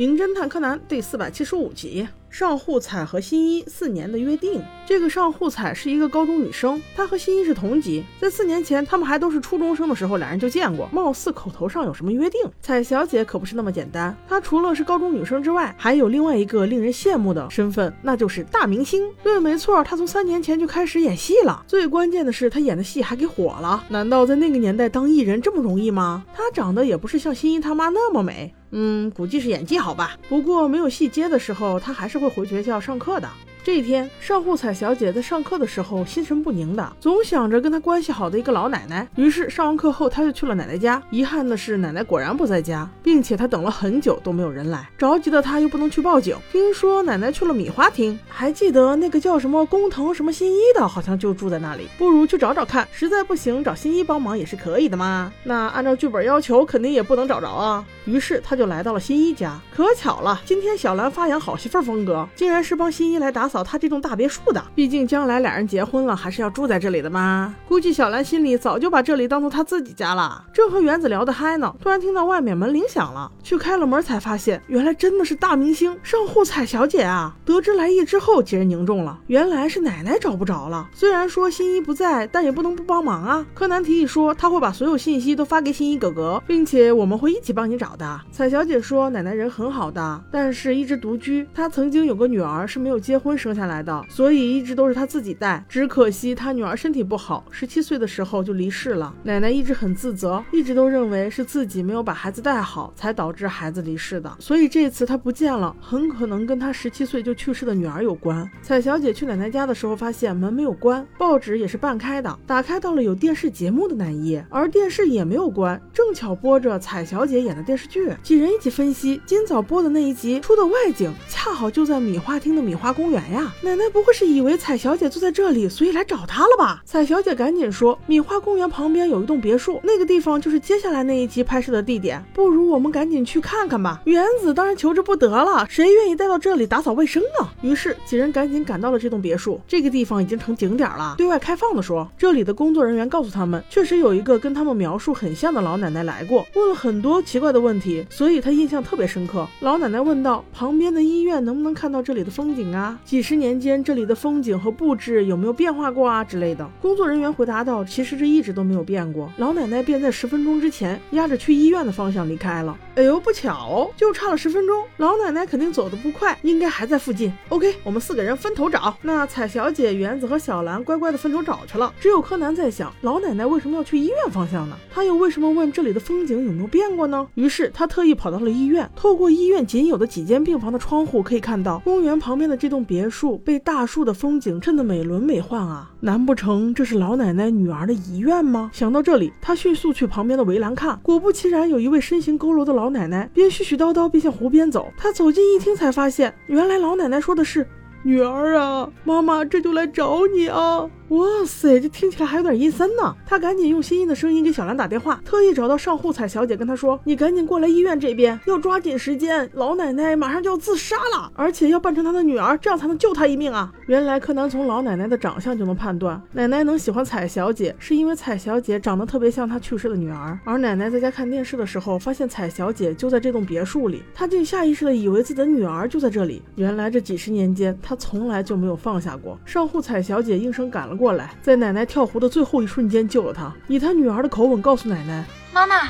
名侦探柯南》第四百七十五集。上户彩和新一四年的约定。这个上户彩是一个高中女生，她和新一是同级，在四年前他们还都是初中生的时候，俩人就见过，貌似口头上有什么约定。彩小姐可不是那么简单，她除了是高中女生之外，还有另外一个令人羡慕的身份，那就是大明星。对，没错，她从三年前就开始演戏了。最关键的是，她演的戏还给火了。难道在那个年代当艺人这么容易吗？她长得也不是像新一他妈那么美。嗯，估计是演技好吧。不过没有戏接的时候，他还是会回学校上课的。这一天，上户彩小姐在上课的时候心神不宁的，总想着跟她关系好的一个老奶奶。于是上完课后，她就去了奶奶家。遗憾的是，奶奶果然不在家，并且她等了很久都没有人来。着急的她又不能去报警，听说奶奶去了米花厅，还记得那个叫什么工藤什么新一的，好像就住在那里。不如去找找看，实在不行找新一帮忙也是可以的嘛。那按照剧本要求，肯定也不能找着啊。于是她就来到了新一家。可巧了，今天小兰发扬好媳妇风格，竟然是帮新一来打。扫他这栋大别墅的，毕竟将来俩人结婚了，还是要住在这里的嘛。估计小兰心里早就把这里当做她自己家了。正和原子聊得嗨呢，突然听到外面门铃响了，去开了门才发现，原来真的是大明星上户彩小姐啊。得知来意之后，几人凝重了，原来是奶奶找不着了。虽然说新一不在，但也不能不帮忙啊。柯南提议说他会把所有信息都发给新一哥哥，并且我们会一起帮你找的。彩小姐说奶奶人很好的，但是一直独居，她曾经有个女儿是没有结婚。生下来的，所以一直都是他自己带。只可惜他女儿身体不好，十七岁的时候就离世了。奶奶一直很自责，一直都认为是自己没有把孩子带好，才导致孩子离世的。所以这次他不见了，很可能跟他十七岁就去世的女儿有关。彩小姐去奶奶家的时候，发现门没有关，报纸也是半开的，打开到了有电视节目的那一页，而电视也没有关，正巧播着彩小姐演的电视剧。几人一起分析，今早播的那一集出的外景，恰好就在米花厅的米花公园。呀，奶奶不会是以为彩小姐坐在这里，所以来找她了吧？彩小姐赶紧说，米花公园旁边有一栋别墅，那个地方就是接下来那一集拍摄的地点。不如我们赶紧去看看吧。原子当然求之不得了，谁愿意待到这里打扫卫生呢？于是几人赶紧赶到了这栋别墅。这个地方已经成景点了，对外开放的说，这里的工作人员告诉他们，确实有一个跟他们描述很像的老奶奶来过，问了很多奇怪的问题，所以他印象特别深刻。老奶奶问道：旁边的医院能不能看到这里的风景啊？几几十年间，这里的风景和布置有没有变化过啊之类的？工作人员回答道：“其实这一直都没有变过。”老奶奶便在十分钟之前，压着去医院的方向离开了。哎呦，不巧，就差了十分钟。老奶奶肯定走得不快，应该还在附近。OK，我们四个人分头找。那彩小姐、原子和小兰乖乖的分头找去了。只有柯南在想，老奶奶为什么要去医院方向呢？他又为什么问这里的风景有没有变过呢？于是他特意跑到了医院，透过医院仅有的几间病房的窗户，可以看到公园旁边的这栋别树。被大树的风景衬得美轮美奂啊！难不成这是老奶奶女儿的遗愿吗？想到这里，她迅速去旁边的围栏看，果不其然，有一位身形佝偻的老奶奶，边絮絮叨叨边向湖边走。她走近一听，才发现原来老奶奶说的是：“女儿啊，妈妈这就来找你啊。”哇塞，这听起来还有点阴森呢。他赶紧用新一的声音给小兰打电话，特意找到上户彩小姐，跟她说：“你赶紧过来医院这边，要抓紧时间，老奶奶马上就要自杀了，而且要扮成她的女儿，这样才能救她一命啊！”原来柯南从老奶奶的长相就能判断，奶奶能喜欢彩小姐，是因为彩小姐长得特别像她去世的女儿。而奶奶在家看电视的时候，发现彩小姐就在这栋别墅里，她竟下意识的以为自己的女儿就在这里。原来这几十年间，她从来就没有放下过。上户彩小姐应声赶了。过来，在奶奶跳湖的最后一瞬间救了她，以她女儿的口吻告诉奶奶：“妈妈，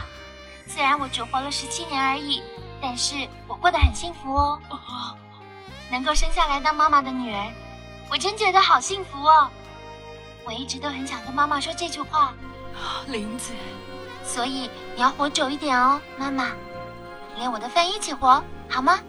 虽然我只活了十七年而已，但是我过得很幸福哦。能够生下来当妈妈的女儿，我真觉得好幸福哦。我一直都很想跟妈妈说这句话，林子。所以你要活久一点哦，妈妈，连我的饭一起活，好吗？”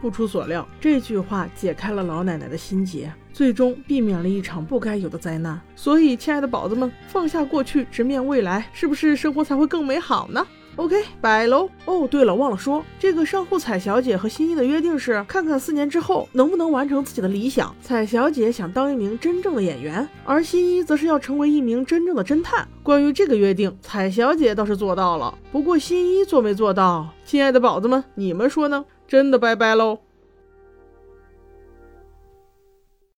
不出所料，这句话解开了老奶奶的心结，最终避免了一场不该有的灾难。所以，亲爱的宝子们，放下过去，直面未来，是不是生活才会更美好呢？OK，拜喽。哦，对了，忘了说，这个商户彩小姐和新一的约定是，看看四年之后能不能完成自己的理想。彩小姐想当一名真正的演员，而新一则是要成为一名真正的侦探。关于这个约定，彩小姐倒是做到了，不过新一做没做到？亲爱的宝子们，你们说呢？真的拜拜喽。